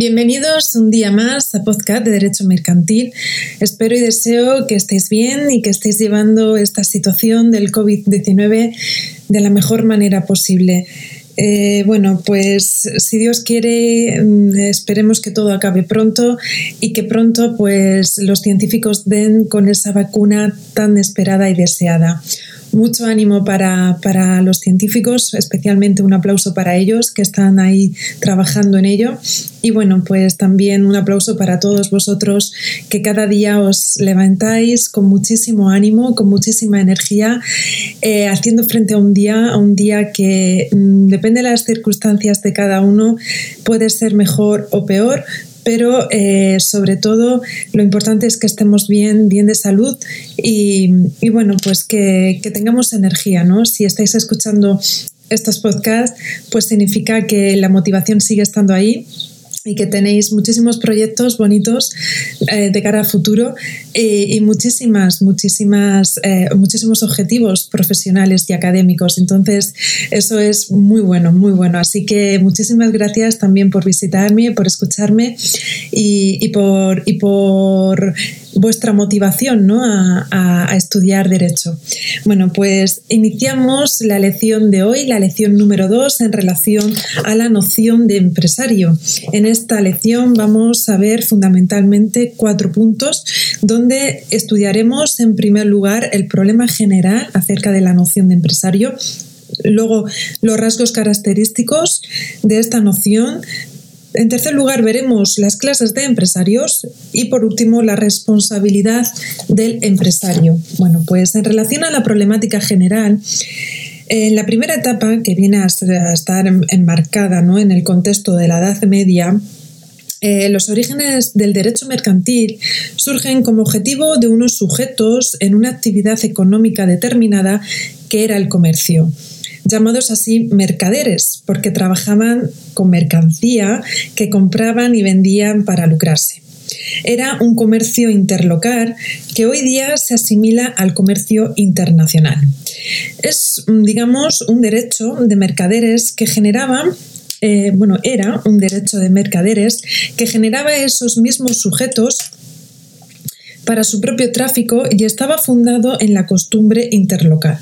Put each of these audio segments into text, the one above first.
Bienvenidos un día más a Podcast de Derecho Mercantil. Espero y deseo que estéis bien y que estéis llevando esta situación del COVID-19 de la mejor manera posible. Eh, bueno, pues si Dios quiere, mm, esperemos que todo acabe pronto y que pronto pues los científicos den con esa vacuna tan esperada y deseada mucho ánimo para, para, los científicos, especialmente un aplauso para ellos que están ahí trabajando en ello. Y bueno, pues también un aplauso para todos vosotros que cada día os levantáis con muchísimo ánimo, con muchísima energía, eh, haciendo frente a un día, a un día que mm, depende de las circunstancias de cada uno, puede ser mejor o peor, pero eh, sobre todo lo importante es que estemos bien, bien de salud y, bueno, pues que, que, tengamos energía, ¿no? Si estáis escuchando estos podcasts, pues significa que la motivación sigue estando ahí y que tenéis muchísimos proyectos bonitos eh, de cara al futuro y, muchísimas, muchísimas, eh, muchísimos objetivos profesionales y académicos. Entonces, eso es muy bueno, muy bueno. Así que muchísimas gracias también por visitarme, por escucharme y, y por, y por vuestra motivación ¿no? a, a, estudiar derecho. Bueno, pues iniciamos la lección de hoy, la lección número dos en relación a la noción de empresario. En esta lección vamos a ver fundamentalmente cuatro puntos donde estudiaremos en primer lugar el problema general acerca de la noción de empresario, luego los rasgos característicos de esta noción, en tercer lugar, veremos las clases de empresarios y por último la responsabilidad del empresario. Bueno, pues en relación a la problemática general, en la primera etapa, que viene a estar enmarcada ¿no? en el contexto de la Edad Media, eh, los orígenes del derecho mercantil surgen como objetivo de unos sujetos en una actividad económica determinada que era el comercio llamados así mercaderes, porque trabajaban con mercancía que compraban y vendían para lucrarse. Era un comercio interlocal que hoy día se asimila al comercio internacional. Es, digamos, un derecho de mercaderes que generaba eh, bueno, era un derecho de mercaderes que generaba esos mismos sujetos para su propio tráfico y estaba fundado en la costumbre interlocal.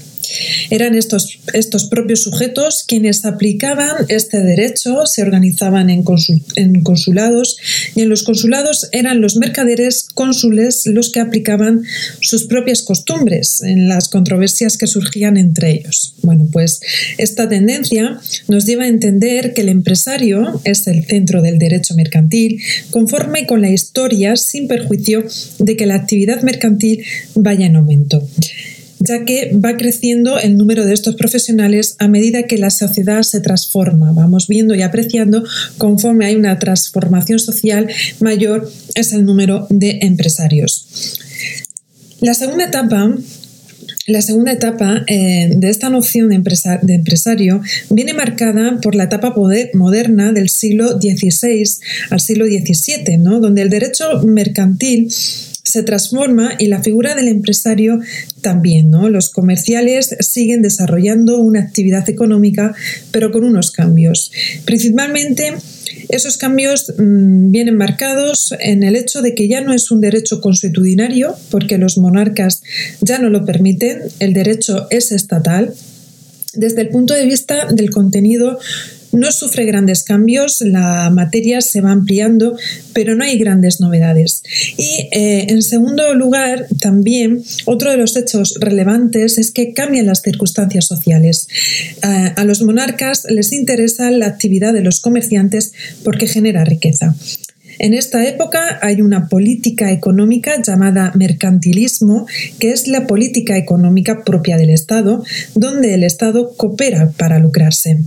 Eran estos, estos propios sujetos quienes aplicaban este derecho, se organizaban en, en consulados y en los consulados eran los mercaderes cónsules los que aplicaban sus propias costumbres en las controversias que surgían entre ellos. Bueno, pues esta tendencia nos lleva a entender que el empresario es el centro del derecho mercantil, conforme con la historia, sin perjuicio de que la actividad mercantil vaya en aumento ya que va creciendo el número de estos profesionales a medida que la sociedad se transforma. Vamos viendo y apreciando conforme hay una transformación social mayor es el número de empresarios. La segunda etapa la segunda etapa eh, de esta noción de, empresario viene marcada por la etapa moderna del siglo XVI al siglo XVII, ¿no? donde el derecho mercantil se transforma y la figura del empresario también. ¿no? Los comerciales siguen desarrollando una actividad económica, pero con unos cambios. Principalmente, esos cambios mm, vienen marcados en el hecho de que ya no es un derecho consuetudinario, porque los monarcas ya no lo permiten, el derecho es estatal. Desde el punto de vista del contenido, no sufre grandes cambios, la materia se va ampliando, pero no hay grandes novedades. Y eh, en segundo lugar, también otro de los hechos relevantes es que cambian las circunstancias sociales. a los monarcas les interesa la actividad de los comerciantes porque genera riqueza. En esta época hay una política económica llamada mercantilismo, que es la política económica propia del Estado, donde el Estado coopera para lucrarse.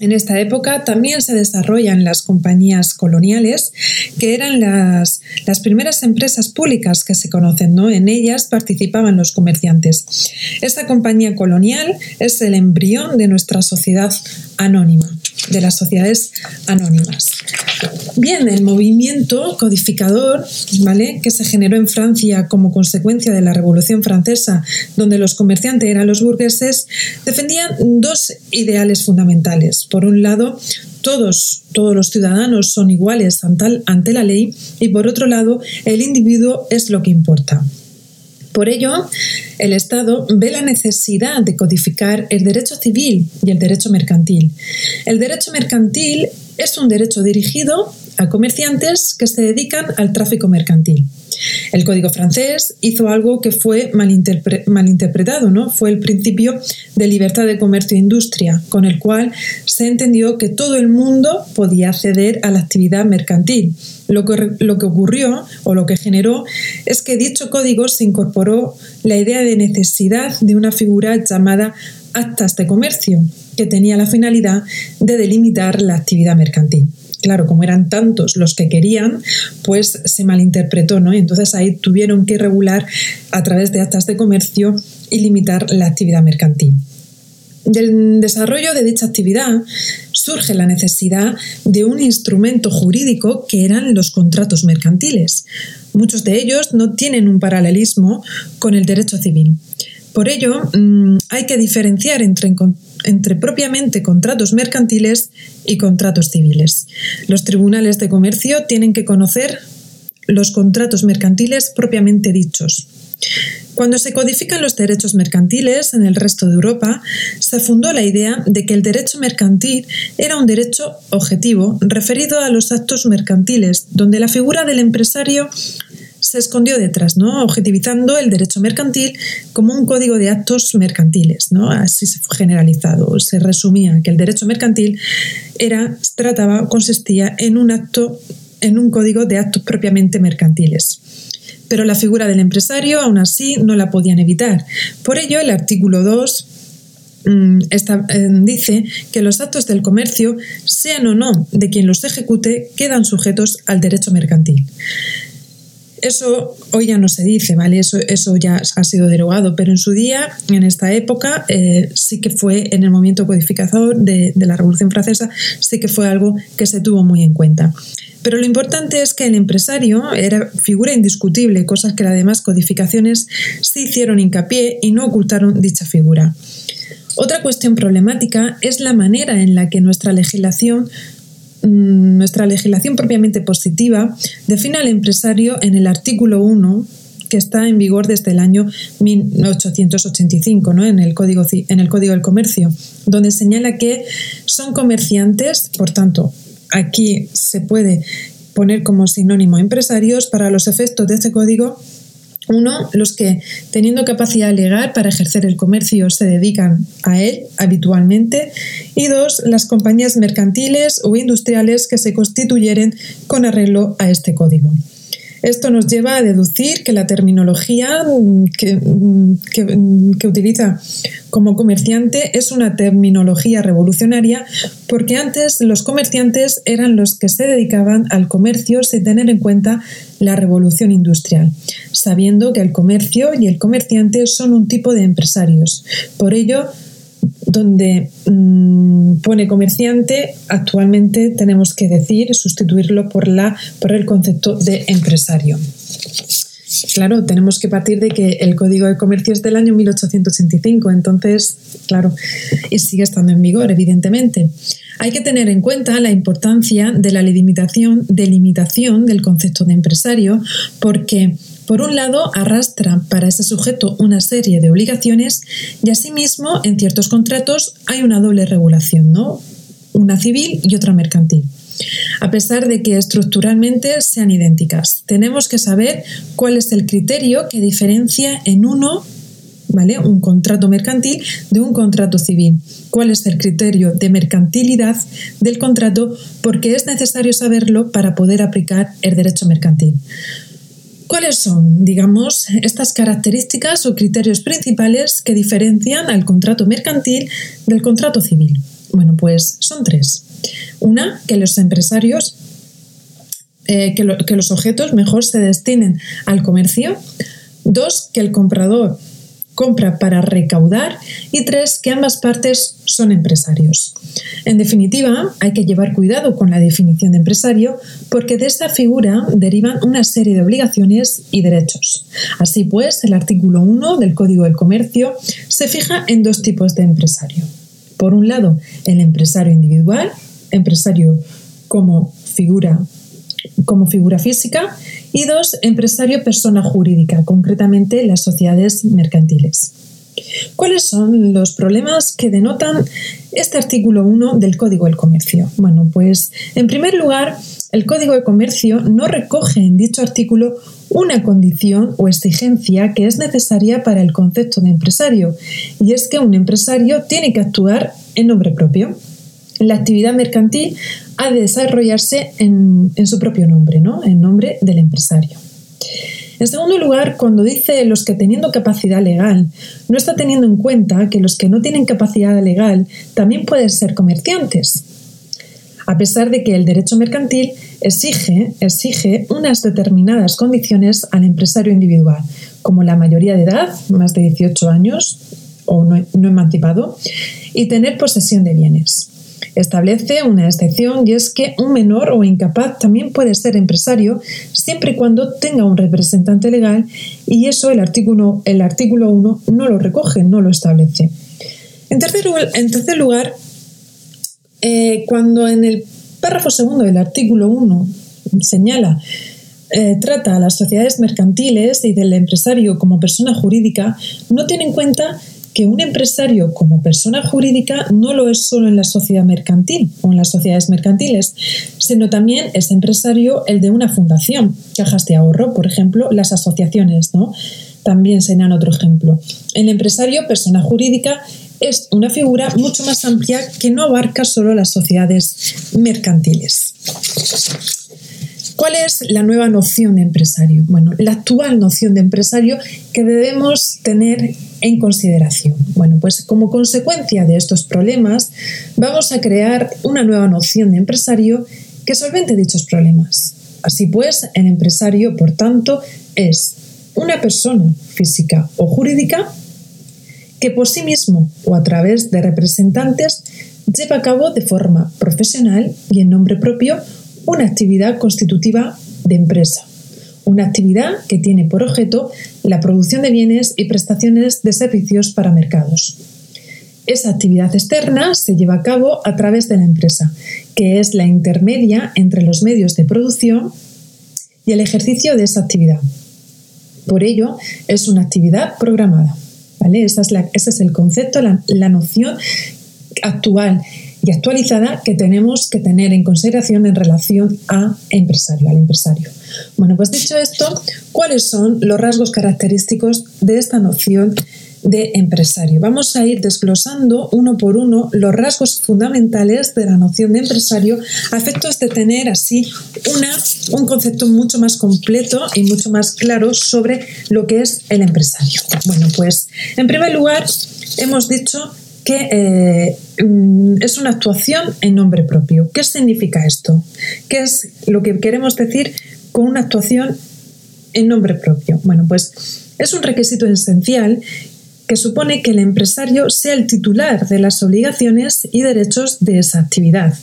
En esta época también se desarrollan las compañías coloniales, que eran las, las primeras empresas públicas que se conocen. ¿no? En ellas participaban los comerciantes. Esta compañía colonial es el embrión de nuestra sociedad anónima, de las sociedades anónimas. Bien, el movimiento codificador, ¿vale? que se generó en Francia como consecuencia de la Revolución Francesa, donde los comerciantes eran los burgueses, defendían dos ideales fundamentales. Por un lado, todos, todos los ciudadanos son iguales ante la ley y por otro lado, el individuo es lo que importa. Por ello, el Estado ve la necesidad de codificar el derecho civil y el derecho mercantil. El derecho mercantil es un derecho dirigido a comerciantes que se dedican al tráfico mercantil. El código francés hizo algo que fue malinterpretado, ¿no? Fue el principio de libertad de comercio e industria, con el cual se entendió que todo el mundo podía acceder a la actividad mercantil. Lo que, lo que ocurrió o lo que generó es que dicho código se incorporó la idea de necesidad de una figura llamada actas de comercio, que tenía la finalidad de delimitar la actividad mercantil claro, como eran tantos los que querían, pues se malinterpretó, ¿no? Entonces ahí tuvieron que regular a través de actas de comercio y limitar la actividad mercantil. Del desarrollo de dicha actividad surge la necesidad de un instrumento jurídico que eran los contratos mercantiles. Muchos de ellos no tienen un paralelismo con el derecho civil. Por ello, mm, hay que diferenciar entre, entre propiamente contratos mercantiles y contratos civiles. Los tribunales de comercio tienen que conocer los contratos mercantiles propiamente dichos. Cuando se codifican los derechos mercantiles en el resto de Europa, se fundó la idea de que el derecho mercantil era un derecho objetivo referido a los actos mercantiles, donde la figura del empresario se escondió detrás, ¿no? objetivizando el derecho mercantil como un código de actos mercantiles. ¿no? Así se fue generalizado. Se resumía que el derecho mercantil era, trataba, consistía en un acto, en un código de actos propiamente mercantiles. Pero la figura del empresario, aún así, no la podían evitar. Por ello, el artículo 2 mm, eh, dice que los actos del comercio, sean o no de quien los ejecute, quedan sujetos al derecho mercantil. Eso hoy ya no se dice, ¿vale? Eso, eso ya ha sido derogado, pero en su día, en esta época, eh, sí que fue en el movimiento codificador de, de la Revolución Francesa, sí que fue algo que se tuvo muy en cuenta. Pero lo importante es que el empresario era figura indiscutible, cosas que las demás codificaciones sí hicieron hincapié y no ocultaron dicha figura. Otra cuestión problemática es la manera en la que nuestra legislación Mm, nuestra legislación propiamente positiva define al empresario en el artículo 1 que está en vigor desde el año 1885, ¿no? en, el código, en el Código del Comercio, donde señala que son comerciantes, por tanto, aquí se puede poner como sinónimo empresarios para los efectos de este código uno, los que, teniendo capacidad legal para ejercer el comercio, se dedican a él habitualmente. Y dos, las compañías mercantiles o industriales que se constituyeren con arreglo a este código. Esto nos lleva a deducir que la terminología que, que, utiliza como comerciante es una terminología revolucionaria porque antes los comerciantes eran los que se dedicaban al comercio sin tener en cuenta la revolución industrial, sabiendo que el comercio y el comerciante son un tipo de empresarios. Por ello, donde mm, pone comerciante, actualmente tenemos que decir, sustituirlo por, la, por el concepto de empresario. Claro, tenemos que partir de que el Código de Comercio es del año 1885, entonces, claro, y sigue estando en vigor, evidentemente. Hay que tener en cuenta la importancia de la delimitación, delimitación del concepto de empresario, porque por un lado, arrastra para ese sujeto una serie de obligaciones y asimismo en ciertos contratos hay una doble regulación, ¿no? Una civil y otra mercantil. A pesar de que estructuralmente sean idénticas, tenemos que saber cuál es el criterio que diferencia en uno ¿vale? un contrato mercantil de un contrato civil. ¿Cuál es el criterio de mercantilidad del contrato? Porque es necesario saberlo para poder aplicar el derecho mercantil. ¿Cuáles son, digamos, estas características o criterios principales que diferencian al contrato mercantil del contrato civil? Bueno, pues son tres. Una, que los empresarios, eh, que, que los objetos mejor se destinen al comercio. Dos, que el comprador compra para recaudar y tres, que ambas partes son empresarios. En definitiva, hay que llevar cuidado con la definición de empresario porque de esta figura derivan una serie de obligaciones y derechos. Así pues, el artículo 1 del Código del Comercio se fija en dos tipos de empresario. Por un lado, el empresario individual empresario como figura, como figura física y dos, empresario persona jurídica, concretamente las sociedades mercantiles. ¿Cuáles son los problemas que denotan este artículo 1 del Código del Comercio? Bueno, pues en primer lugar, el Código de Comercio no recoge en dicho artículo una condición o exigencia que es necesaria para el concepto de empresario, y es que un empresario tiene que actuar en nombre propio. La actividad mercantil de desarrollarse en, su propio nombre, ¿no? en nombre del empresario. En segundo lugar, cuando dice los que teniendo capacidad legal, no está teniendo en cuenta que los que no tienen capacidad legal también pueden ser comerciantes, a pesar de que el derecho mercantil exige, exige unas determinadas condiciones al empresario individual, como la mayoría de edad, más de 18 años o no, no emancipado, y tener posesión de bienes. Establece una excepción y es que un menor o incapaz también puede ser empresario siempre y cuando tenga un representante legal y eso el artículo, el artículo 1 no lo recoge, no lo establece. En tercer, lugar, eh, cuando en el párrafo segundo del artículo 1 señala eh, trata a las sociedades mercantiles y del empresario como persona jurídica, no tiene en cuenta que un empresario como persona jurídica no lo es solo en la sociedad mercantil o en las sociedades mercantiles, sino también es empresario el de una fundación, cajas de ahorro, por ejemplo, las asociaciones, ¿no? También serían otro ejemplo. El empresario, persona jurídica, es una figura mucho más amplia que no abarca solo las sociedades mercantiles. ¿Cuál es la nueva noción de empresario? Bueno, la actual noción de empresario que debemos tener en consideración. Bueno, pues como consecuencia de estos problemas, vamos a crear una nueva noción de empresario que solvente dichos problemas. Así pues, el empresario, por tanto, es una persona física o jurídica que por sí mismo o a través de representantes lleva a cabo de forma profesional y en nombre propio una actividad constitutiva de empresa, una actividad que tiene por objeto la producción de bienes y prestaciones de servicios para mercados. Esa actividad externa se lleva a cabo a través de la empresa, que es la intermedia entre los medios de producción y el ejercicio de esa actividad. Por ello, es una actividad programada. ¿vale? Esa es ese es el concepto, la, la noción actual y actualizada que tenemos que tener en consideración en relación a empresario, al empresario. Bueno, pues dicho esto, ¿cuáles son los rasgos característicos de esta noción de empresario? Vamos a ir desglosando uno por uno los rasgos fundamentales de la noción de empresario a efectos de tener así una, un concepto mucho más completo y mucho más claro sobre lo que es el empresario. Bueno, pues en primer lugar hemos dicho que eh, mm, es una actuación en nombre propio. ¿Qué significa esto? ¿Qué es lo que queremos decir con una actuación en nombre propio? Bueno, pues es un requisito esencial que supone que el empresario sea el titular de las obligaciones y derechos de esa actividad.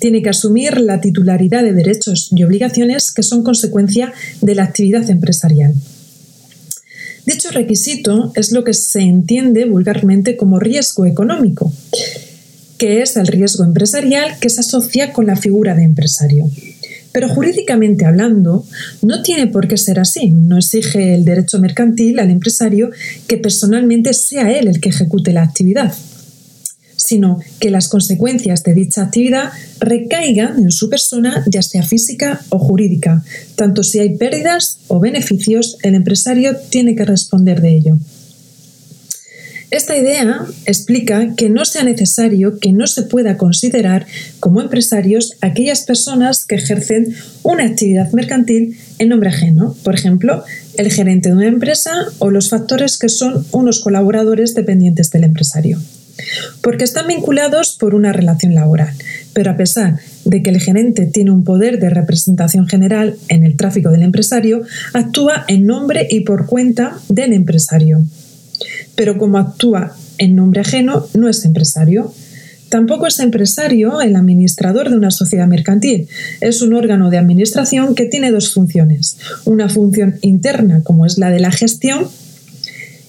Tiene que asumir la titularidad de derechos y obligaciones que son consecuencia de la actividad empresarial. Dicho requisito es lo que se entiende vulgarmente como riesgo económico, que es el riesgo empresarial que se asocia con la figura de empresario. Pero jurídicamente hablando, no tiene por qué ser así. No exige el derecho mercantil al empresario que personalmente sea él el que ejecute la actividad sino que las consecuencias de dicha actividad recaigan en su persona, ya sea física o jurídica. Tanto si hay pérdidas o beneficios, el empresario tiene que responder de ello. Esta idea explica que no sea necesario que no se pueda considerar como empresarios aquellas personas que ejercen una actividad mercantil en nombre ajeno, por ejemplo, el gerente de una empresa o los factores que son unos colaboradores dependientes del empresario porque están vinculados por una relación laboral. Pero a pesar de que el gerente tiene un poder de representación general en el tráfico del empresario, actúa en nombre y por cuenta del empresario. Pero como actúa en nombre ajeno, no es empresario. Tampoco es empresario el administrador de una sociedad mercantil. Es un órgano de administración que tiene dos funciones. Una función interna, como es la de la gestión,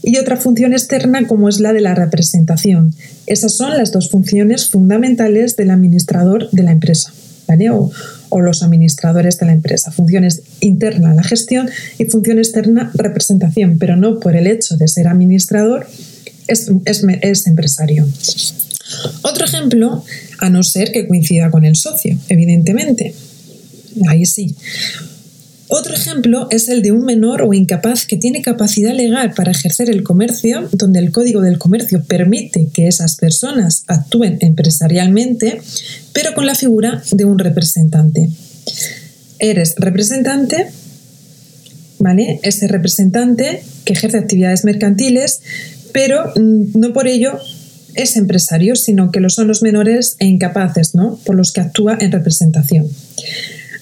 y otra función externa como es la de la representación. Esas son las dos funciones fundamentales del administrador de la empresa, ¿vale? O, los administradores de la empresa. Funciones interna la gestión y función externa representación, pero no por el hecho de ser administrador es, es empresario. Otro ejemplo, a no ser que coincida con el socio, evidentemente. Ahí sí. Otro ejemplo es el de un menor o incapaz que tiene capacidad legal para ejercer el comercio, donde el Código del Comercio permite que esas personas actúen empresarialmente, pero con la figura de un representante. Eres representante, ¿vale? Ese representante que ejerce actividades mercantiles, pero mm, no por ello es empresario, sino que lo son los menores e incapaces, ¿no? Por los que actúa en representación.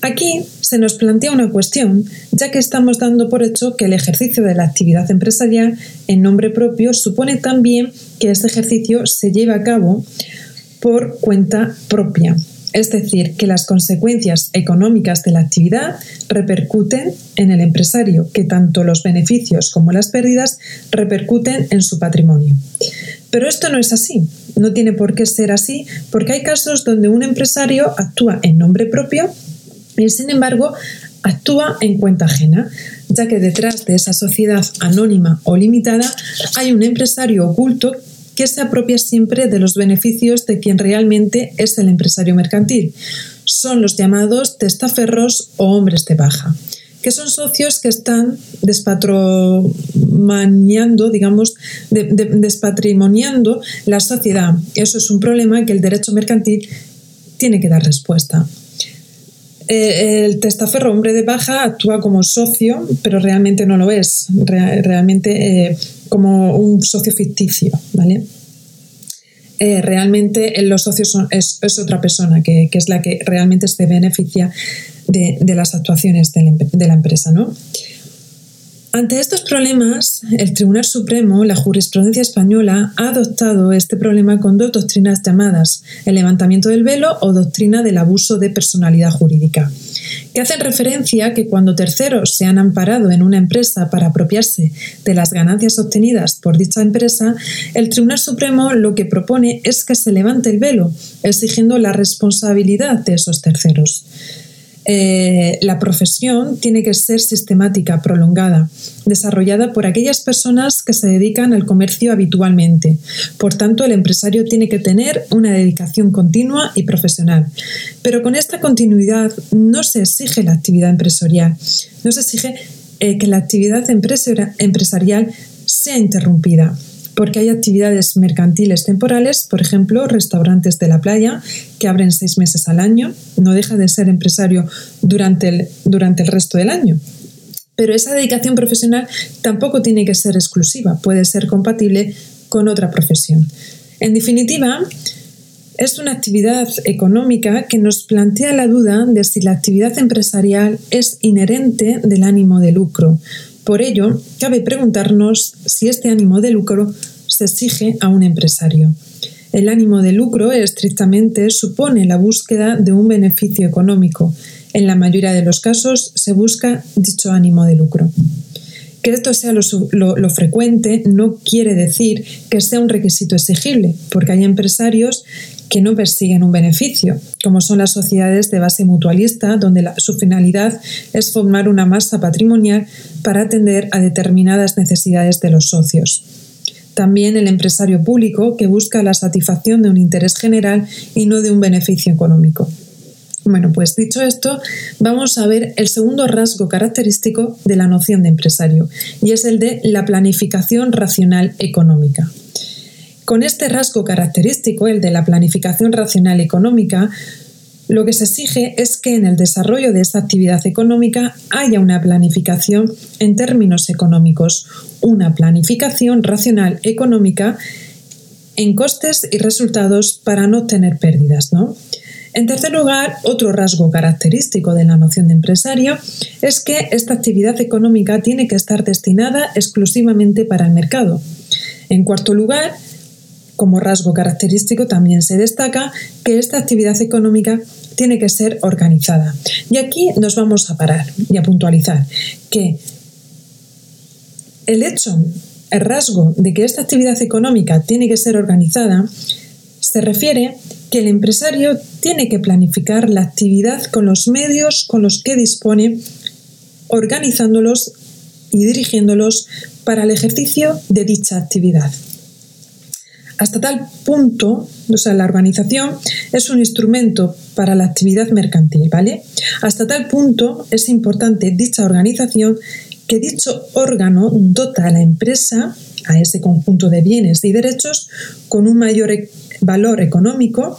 Aquí se nos plantea una cuestión, ya que estamos dando por hecho que el ejercicio de la actividad empresarial en nombre propio supone también que este ejercicio se lleve a cabo por cuenta propia, es decir, que las consecuencias económicas de la actividad repercuten en el empresario, que tanto los beneficios como las pérdidas repercuten en su patrimonio. Pero esto no es así, no tiene por qué ser así, porque hay casos donde un empresario actúa en nombre propio y sin embargo actúa en cuenta ajena, ya que detrás de esa sociedad anónima o limitada hay un empresario oculto que se apropia siempre de los beneficios de quien realmente es el empresario mercantil. Son los llamados testaferros o hombres de baja que son socios que están despatrimoniando, digamos, despatrimoniando la sociedad. Eso es un problema que el derecho mercantil tiene que dar respuesta. Eh, el testaferro hombre de baja actúa como socio, pero realmente no lo es, realmente eh, como un socio ficticio, ¿vale? Eh, realmente los socios es, otra persona que, es la que realmente se beneficia de, las actuaciones de la, de la empresa, ¿no? Ante estos problemas, el Tribunal Supremo, la jurisprudencia española, ha adoptado este problema con dos doctrinas llamadas el levantamiento del velo o doctrina del abuso de personalidad jurídica, que hacen referencia a que cuando terceros se han amparado en una empresa para apropiarse de las ganancias obtenidas por dicha empresa, el Tribunal Supremo lo que propone es que se levante el velo, exigiendo la responsabilidad de esos terceros. Eh, la profesión tiene que ser sistemática, prolongada, desarrollada por aquellas personas que se dedican al comercio habitualmente. Por tanto, el empresario tiene que tener una dedicación continua y profesional. Pero con esta continuidad no se exige la actividad empresarial, no se exige eh, que la actividad empresarial sea interrumpida porque hay actividades mercantiles temporales, por ejemplo, restaurantes de la playa, que abren seis meses al año, no deja de ser empresario durante el, durante el resto del año. Pero esa dedicación profesional tampoco tiene que ser exclusiva, puede ser compatible con otra profesión. En definitiva, es una actividad económica que nos plantea la duda de si la actividad empresarial es inherente del ánimo de lucro, por ello, cabe preguntarnos si este ánimo de lucro se exige a un empresario. El ánimo de lucro estrictamente supone la búsqueda de un beneficio económico. En la mayoría de los casos se busca dicho ánimo de lucro. Que esto sea lo, frecuente no quiere decir que sea un requisito exigible, porque hay empresarios que no persiguen un beneficio, como son las sociedades de base mutualista, donde su finalidad es formar una masa patrimonial para atender a determinadas necesidades de los socios. También el empresario público que busca la satisfacción de un interés general y no de un beneficio económico. Bueno, pues dicho esto, vamos a ver el segundo rasgo característico de la noción de empresario, y es el de la planificación racional económica. Con este rasgo característico, el de la planificación racional económica, lo que se exige es que en el desarrollo de esta actividad económica haya una planificación en términos económicos, una planificación racional económica en costes y resultados para no tener pérdidas. En tercer lugar, otro rasgo característico de la noción de empresario es que esta actividad económica tiene que estar destinada exclusivamente para el mercado. En cuarto lugar, como rasgo característico también se destaca que esta actividad económica tiene que ser organizada. Y aquí nos vamos a parar y a puntualizar que el hecho el rasgo de que esta actividad económica tiene que ser organizada se refiere que el empresario tiene que planificar la actividad con los medios con los que dispone, organizándolos y dirigiéndolos para el ejercicio de dicha actividad. Hasta tal punto, o sea, la organización es un instrumento para la actividad mercantil, ¿vale? Hasta tal punto es importante dicha organización que dicho órgano dota a la empresa, a ese conjunto de bienes y derechos, con un mayor e-, valor económico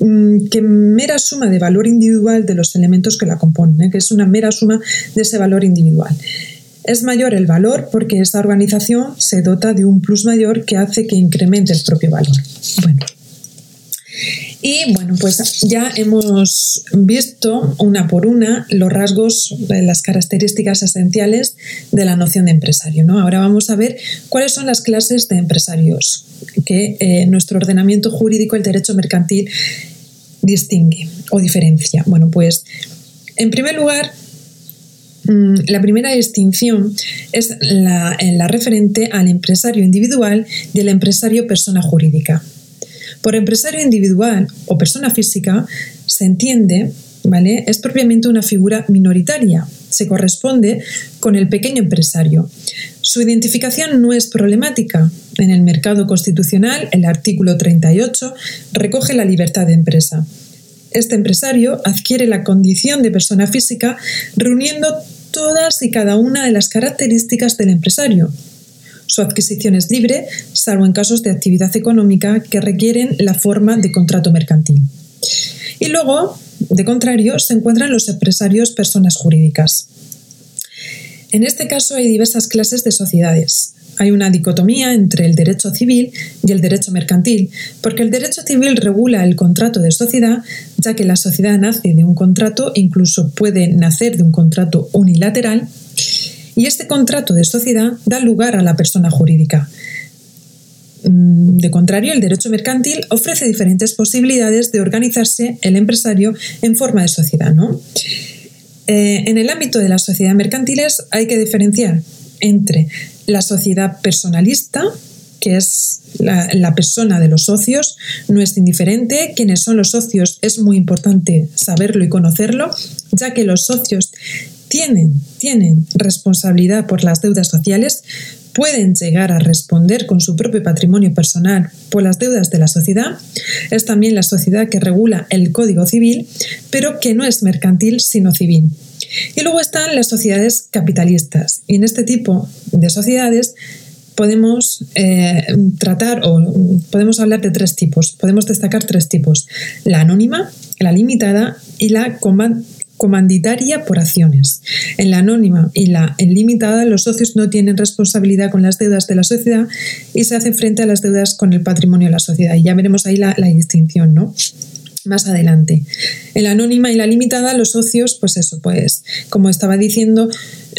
mm, que mera suma de valor individual de los elementos que la componen, ¿eh? que es una mera suma de ese valor individual. Es mayor el valor porque esta organización se dota de un plus mayor que hace que incremente el propio valor. Bueno. Y bueno, pues ya hemos visto una por una los rasgos, las características esenciales de la noción de empresario. ¿no? Ahora vamos a ver cuáles son las clases de empresarios que eh, nuestro ordenamiento jurídico, el derecho mercantil, distingue o diferencia. Bueno, pues en primer lugar, la primera distinción es la, la referente al empresario individual y el empresario persona jurídica. Por empresario individual o persona física se entiende, ¿vale? Es propiamente una figura minoritaria, se corresponde con el pequeño empresario. Su identificación no es problemática. En el mercado constitucional, el artículo 38 recoge la libertad de empresa. Este empresario adquiere la condición de persona física reuniendo todas y cada una de las características del empresario, su adquisición es libre, salvo en casos de actividad económica que requieren la forma de contrato mercantil. Y luego, de contrario, se encuentran los empresarios personas jurídicas. En este caso hay diversas clases de sociedades. Hay una dicotomía entre el derecho civil y el derecho mercantil, porque el derecho civil regula el contrato de sociedad, ya que la sociedad nace de un contrato, incluso puede nacer de un contrato unilateral, y este contrato de sociedad da lugar a la persona jurídica. Mm, de contrario, el derecho mercantil ofrece diferentes posibilidades de organizarse el empresario en forma de sociedad. Eh, en el ámbito de las sociedades mercantiles hay que diferenciar entre la sociedad personalista, que es la, persona de los socios, no es indiferente. Quiénes son los socios es muy importante saberlo y conocerlo, ya que los socios tienen, tienen responsabilidad por las deudas sociales, pueden llegar a responder con su propio patrimonio personal por las deudas de la sociedad. Es también la sociedad que regula el Código Civil, pero que no es mercantil sino civil. Y luego están las sociedades capitalistas. Y en este tipo de sociedades podemos eh, tratar o podemos hablar de tres tipos. Podemos destacar tres tipos. La anónima, la limitada y la comanditaria por acciones. En la anónima y la limitada, los socios no tienen responsabilidad con las deudas de la sociedad y se hacen frente a las deudas con el patrimonio de la sociedad. Y ya veremos ahí la, la distinción, ¿no? más adelante. En la anónima y la limitada, los socios, pues eso, pues como estaba diciendo,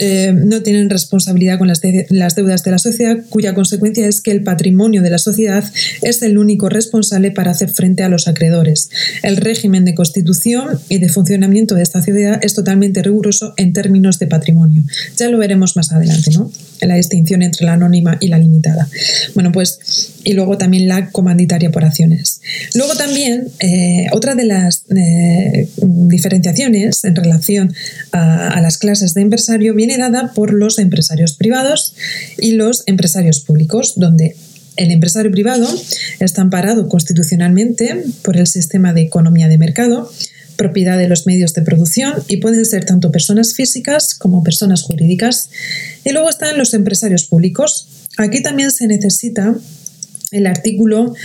eh, no tienen responsabilidad con las, las, deudas de la sociedad, cuya consecuencia es que el patrimonio de la sociedad es el único responsable para hacer frente a los acreedores. El régimen de constitución y de funcionamiento de esta sociedad es totalmente riguroso en términos de patrimonio. Ya lo veremos más adelante, ¿no? La distinción entre la anónima y la limitada. Bueno, pues, y luego también la comanditaria por acciones. Luego también, eh, otra de las eh, diferenciaciones en relación a, las clases de empresario viene dada por los empresarios privados y los empresarios públicos, donde el empresario privado está amparado constitucionalmente por el sistema de economía de mercado, propiedad de los medios de producción y pueden ser tanto personas físicas como personas jurídicas. Y luego están los empresarios públicos. Aquí también se necesita el artículo,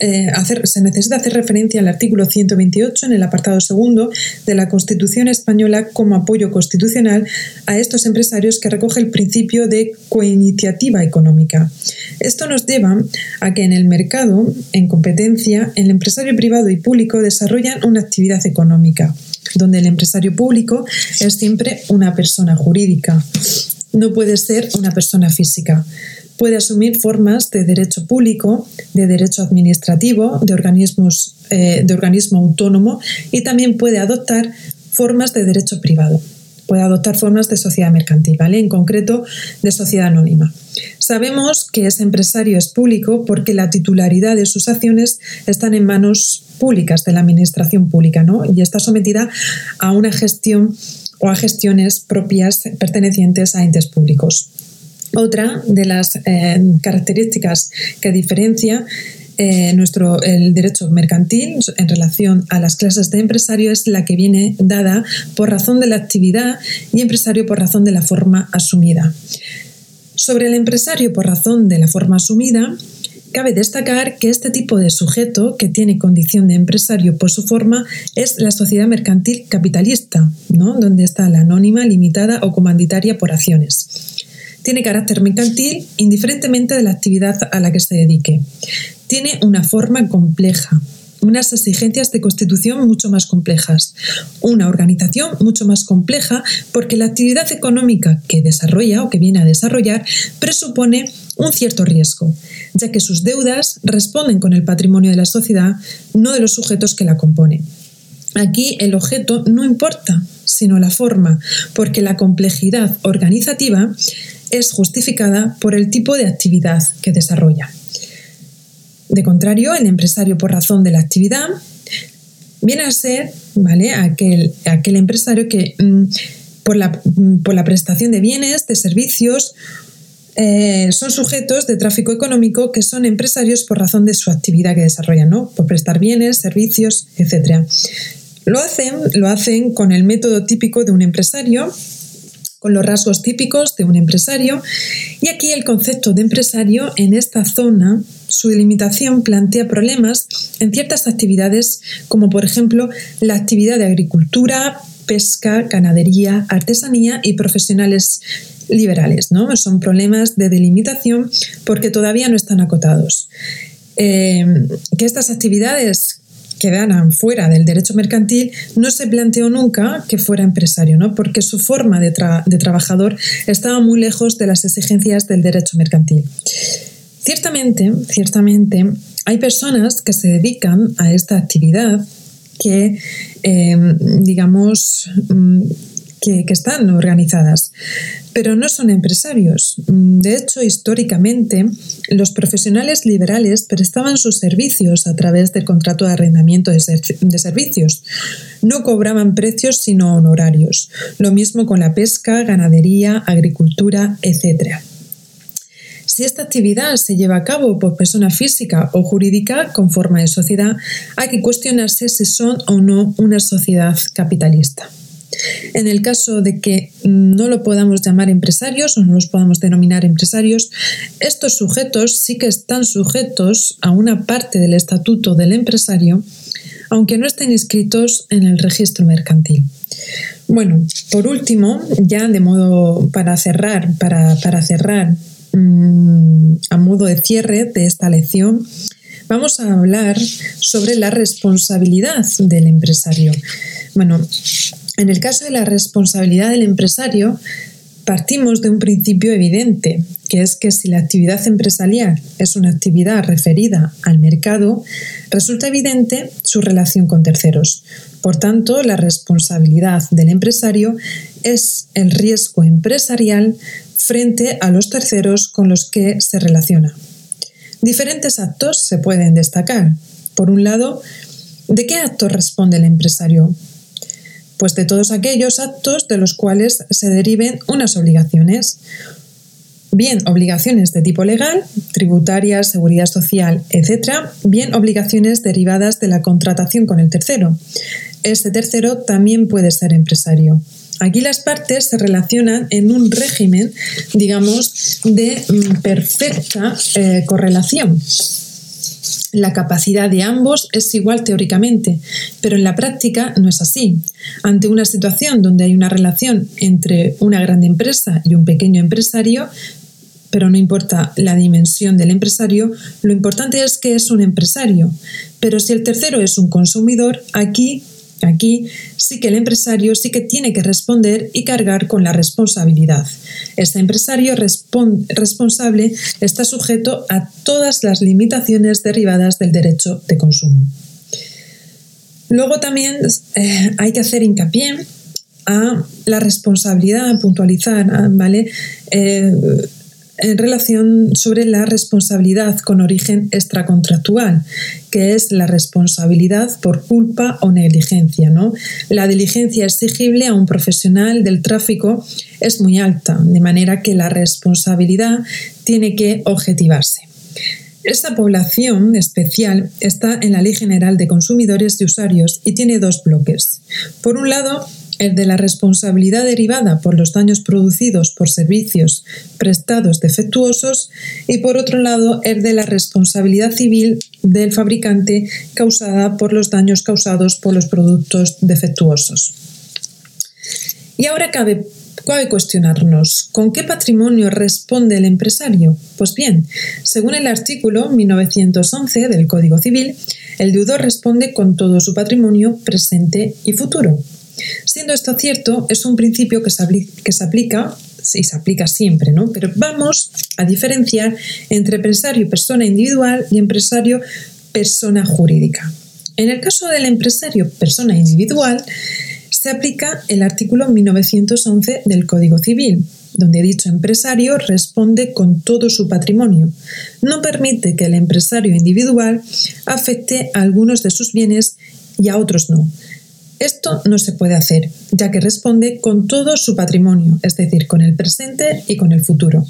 eh, se necesita hacer referencia al artículo 128 en el apartado segundo de la Constitución española como apoyo constitucional a estos empresarios que recoge el principio de coiniciativa económica. Esto nos lleva a que en el mercado, en competencia, el empresario privado y público desarrollan una actividad económica, donde el empresario público es siempre una persona jurídica, no puede ser una persona física puede asumir formas de derecho público, de derecho administrativo, de, organismos, eh, de organismo autónomo y también puede adoptar formas de derecho privado. puede adoptar formas de sociedad mercantil, ¿vale? En concreto, de sociedad anónima. Sabemos que ese empresario es público porque la titularidad de sus acciones están en manos públicas de la administración pública, ¿no? Y está sometida a una gestión o a gestiones propias pertenecientes a entes públicos. Otra de las eh, características que diferencia eh, nuestro, el derecho mercantil en relación a las clases de empresario es la que viene dada por razón de la actividad y empresario por razón de la forma asumida. Sobre el empresario por razón de la forma asumida, Cabe destacar que este tipo de sujeto que tiene condición de empresario por su forma es la sociedad mercantil capitalista, ¿no? donde está la anónima, limitada o comanditaria por acciones. Tiene carácter mercantil indiferentemente de la actividad a la que se dedique tiene una forma compleja, unas exigencias de constitución mucho más complejas, una organización mucho más compleja porque la actividad económica que desarrolla o que viene a desarrollar presupone un cierto riesgo, ya que sus deudas responden con el patrimonio de la sociedad, no de los sujetos que la componen. Aquí el objeto no importa, sino la forma, porque la complejidad organizativa es justificada por el tipo de actividad que desarrolla. De contrario, el empresario por razón de la actividad viene a ser ¿vale? aquel, aquel empresario que mm, por, la, mm, por, la, prestación de bienes, de servicios, eh, son sujetos de tráfico económico que son empresarios por razón de su actividad que desarrollan, ¿no? por prestar bienes, servicios, etc. Lo hacen, lo hacen con el método típico de un empresario con los rasgos típicos de un empresario. Y aquí el concepto de empresario en esta zona, su delimitación plantea problemas en ciertas actividades, como por ejemplo la actividad de agricultura, pesca, ganadería, artesanía y profesionales liberales. ¿no? Son problemas de delimitación porque todavía no están acotados. Eh, que estas actividades quedaran fuera del derecho mercantil, no se planteó nunca que fuera empresario, ¿no? porque su forma de, de trabajador estaba muy lejos de las exigencias del derecho mercantil. Ciertamente, ciertamente, hay personas que se dedican a esta actividad que, eh, digamos, mm, que, están organizadas, pero no son empresarios. De hecho, históricamente, los profesionales liberales prestaban sus servicios a través del contrato de arrendamiento de, servicios. No cobraban precios sino honorarios. Lo mismo con la pesca, ganadería, agricultura, etc. Si esta actividad se lleva a cabo por persona física o jurídica con forma de sociedad, hay que cuestionarse si son o no una sociedad capitalista. En el caso de que no lo podamos llamar empresarios o no los podamos denominar empresarios, estos sujetos sí que están sujetos a una parte del estatuto del empresario, aunque no estén inscritos en el registro mercantil. Bueno, por último, ya de modo para cerrar, para, cerrar mm, a modo de cierre de esta lección, vamos a hablar sobre la responsabilidad del empresario. Bueno, en el caso de la responsabilidad del empresario, partimos de un principio evidente, que es que si la actividad empresarial es una actividad referida al mercado, resulta evidente su relación con terceros. Por tanto, la responsabilidad del empresario es el riesgo empresarial frente a los terceros con los que se relaciona. Diferentes actos se pueden destacar. Por un lado, ¿de qué acto responde el empresario? Pues de todos aquellos actos de los cuales se deriven unas obligaciones. Bien obligaciones de tipo legal, tributarias, seguridad social, etc. Bien obligaciones derivadas de la contratación con el tercero. Este tercero también puede ser empresario. Aquí las partes se relacionan en un régimen, digamos, de mm, perfecta eh, correlación. La capacidad de ambos es igual teóricamente, pero en la práctica no es así. Ante una situación donde hay una relación entre una gran empresa y un pequeño empresario, pero no importa la dimensión del empresario, lo importante es que es un empresario. Pero si el tercero es un consumidor, aquí Aquí sí que el empresario sí que tiene que responder y cargar con la responsabilidad. Este empresario responsable está sujeto a todas las limitaciones derivadas del derecho de consumo. Luego también eh, hay que hacer hincapié a la responsabilidad, puntualizar, ¿vale? Eh, en relación sobre la responsabilidad con origen extracontractual, que es la responsabilidad por culpa o negligencia. ¿no? La diligencia exigible a un profesional del tráfico es muy alta, de manera que la responsabilidad tiene que objetivarse. Esta población especial está en la Ley General de Consumidores y Usuarios y tiene dos bloques. Por un lado, el de la responsabilidad derivada por los daños producidos por servicios prestados defectuosos y por otro lado el de la responsabilidad civil del fabricante causada por los daños causados por los productos defectuosos. Y ahora cabe, cabe cuestionarnos, ¿con qué patrimonio responde el empresario? Pues bien, según el artículo 1911 del Código Civil, el deudor responde con todo su patrimonio presente y futuro. Siendo esto cierto, es un principio que se, aplica y se aplica siempre, ¿no? Pero vamos a diferenciar entre empresario persona individual y empresario persona jurídica. En el caso del empresario persona individual, se aplica el artículo 1911 del Código Civil, donde dicho empresario responde con todo su patrimonio. No permite que el empresario individual afecte a algunos de sus bienes y a otros no. Esto no se puede hacer, ya que responde con todo su patrimonio, es decir, con el presente y con el futuro.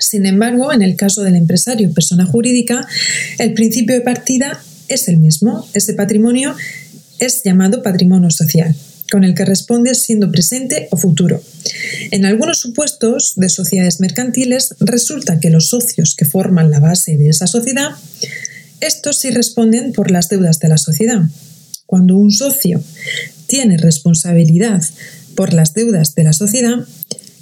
Sin embargo, en el caso del empresario persona jurídica, el principio de partida es el mismo. Ese patrimonio es llamado patrimonio social, con el que responde siendo presente o futuro. En algunos supuestos de sociedades mercantiles resulta que los socios que forman la base de esa sociedad, estos sí responden por las deudas de la sociedad, cuando un socio tiene responsabilidad por las deudas de la sociedad,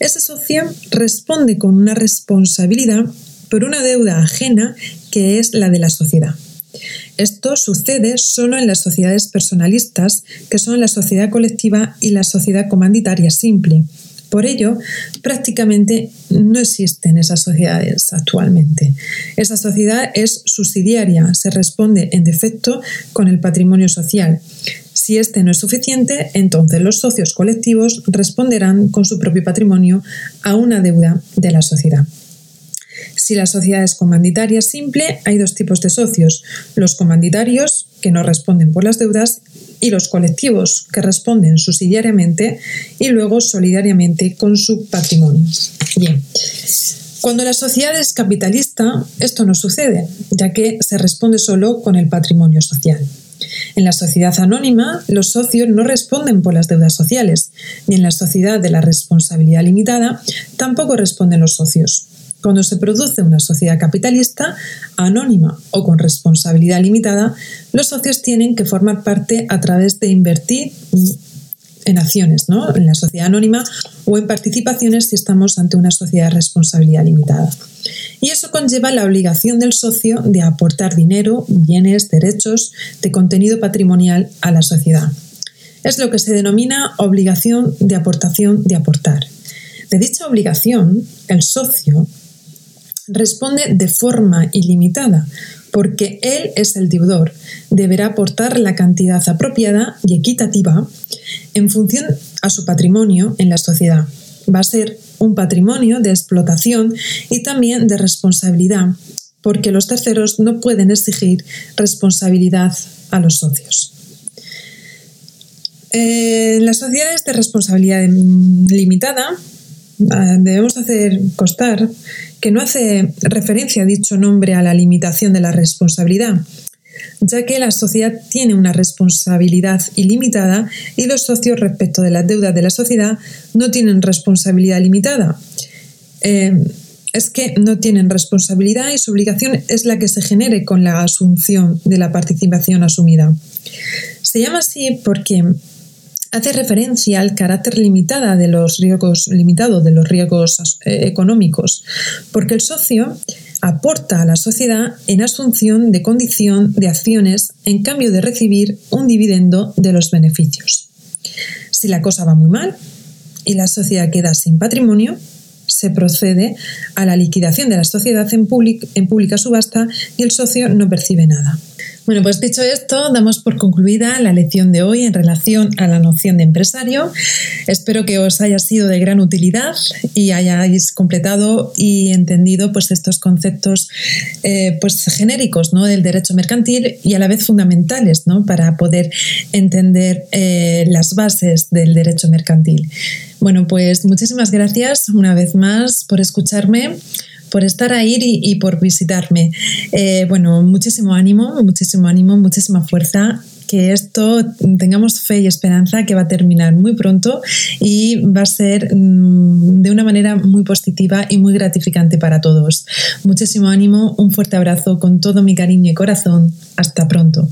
ese socio responde con una responsabilidad por una deuda ajena que es la de la sociedad. Esto sucede solo en las sociedades personalistas, que son la sociedad colectiva y la sociedad comanditaria simple, por ello, prácticamente no existen esas sociedades actualmente. Esa sociedad es subsidiaria, se responde en defecto con el patrimonio social. Si este no es suficiente, entonces los socios colectivos responderán con su propio patrimonio a una deuda de la sociedad. Si la sociedad es comanditaria simple, hay dos tipos de socios, los comanditarios, que no responden por las deudas, y los colectivos que responden subsidiariamente y luego solidariamente con su patrimonio. Bien. Cuando la sociedad es capitalista, esto no sucede, ya que se responde solo con el patrimonio social. En la sociedad anónima, los socios no responden por las deudas sociales, ni en la sociedad de la responsabilidad limitada tampoco responden los socios. Cuando se produce una sociedad capitalista, anónima o con responsabilidad limitada, los socios tienen que formar parte a través de invertir en acciones, ¿no? en la sociedad anónima o en participaciones si estamos ante una sociedad de responsabilidad limitada. Y eso conlleva la obligación del socio de aportar dinero, bienes, derechos de contenido patrimonial a la sociedad. Es lo que se denomina obligación de aportación de aportar. De dicha obligación, el socio responde de forma ilimitada, porque él es el deudor. Deberá aportar la cantidad apropiada y equitativa en función a su patrimonio en la sociedad. Va a ser un patrimonio de explotación y también de responsabilidad, porque los terceros no pueden exigir responsabilidad a los socios. En las sociedades de responsabilidad limitada ah, debemos hacer constar que no hace referencia a dicho nombre a la limitación de la responsabilidad, ya que la sociedad tiene una responsabilidad ilimitada y los socios respecto de la deuda de la sociedad no tienen responsabilidad limitada. Eh, es que no tienen responsabilidad y su obligación es la que se genere con la asunción de la participación asumida. Se llama así porque hace referencia al carácter limitada de los riesgos, limitado de los riesgos eh, económicos, porque el socio aporta a la sociedad en asunción de condición de acciones en cambio de recibir un dividendo de los beneficios. Si la cosa va muy mal y la sociedad queda sin patrimonio, se procede a la liquidación de la sociedad en, en pública subasta y el socio no percibe nada. Bueno, pues dicho esto, damos por concluida la lección de hoy en relación a la noción de empresario. Espero que os haya sido de gran utilidad y hayáis completado y entendido pues, estos conceptos eh, pues, genéricos ¿no? del derecho mercantil y a la vez fundamentales ¿no? para poder entender eh, las bases del derecho mercantil. Bueno, pues muchísimas gracias una vez más por escucharme por estar ahí y, por visitarme. Eh, bueno, muchísimo ánimo, muchísimo ánimo, muchísima fuerza que esto tengamos fe y esperanza que va a terminar muy pronto y va a ser mm, de una manera muy positiva y muy gratificante para todos. Muchísimo ánimo, un fuerte abrazo con todo mi cariño y corazón. Hasta pronto.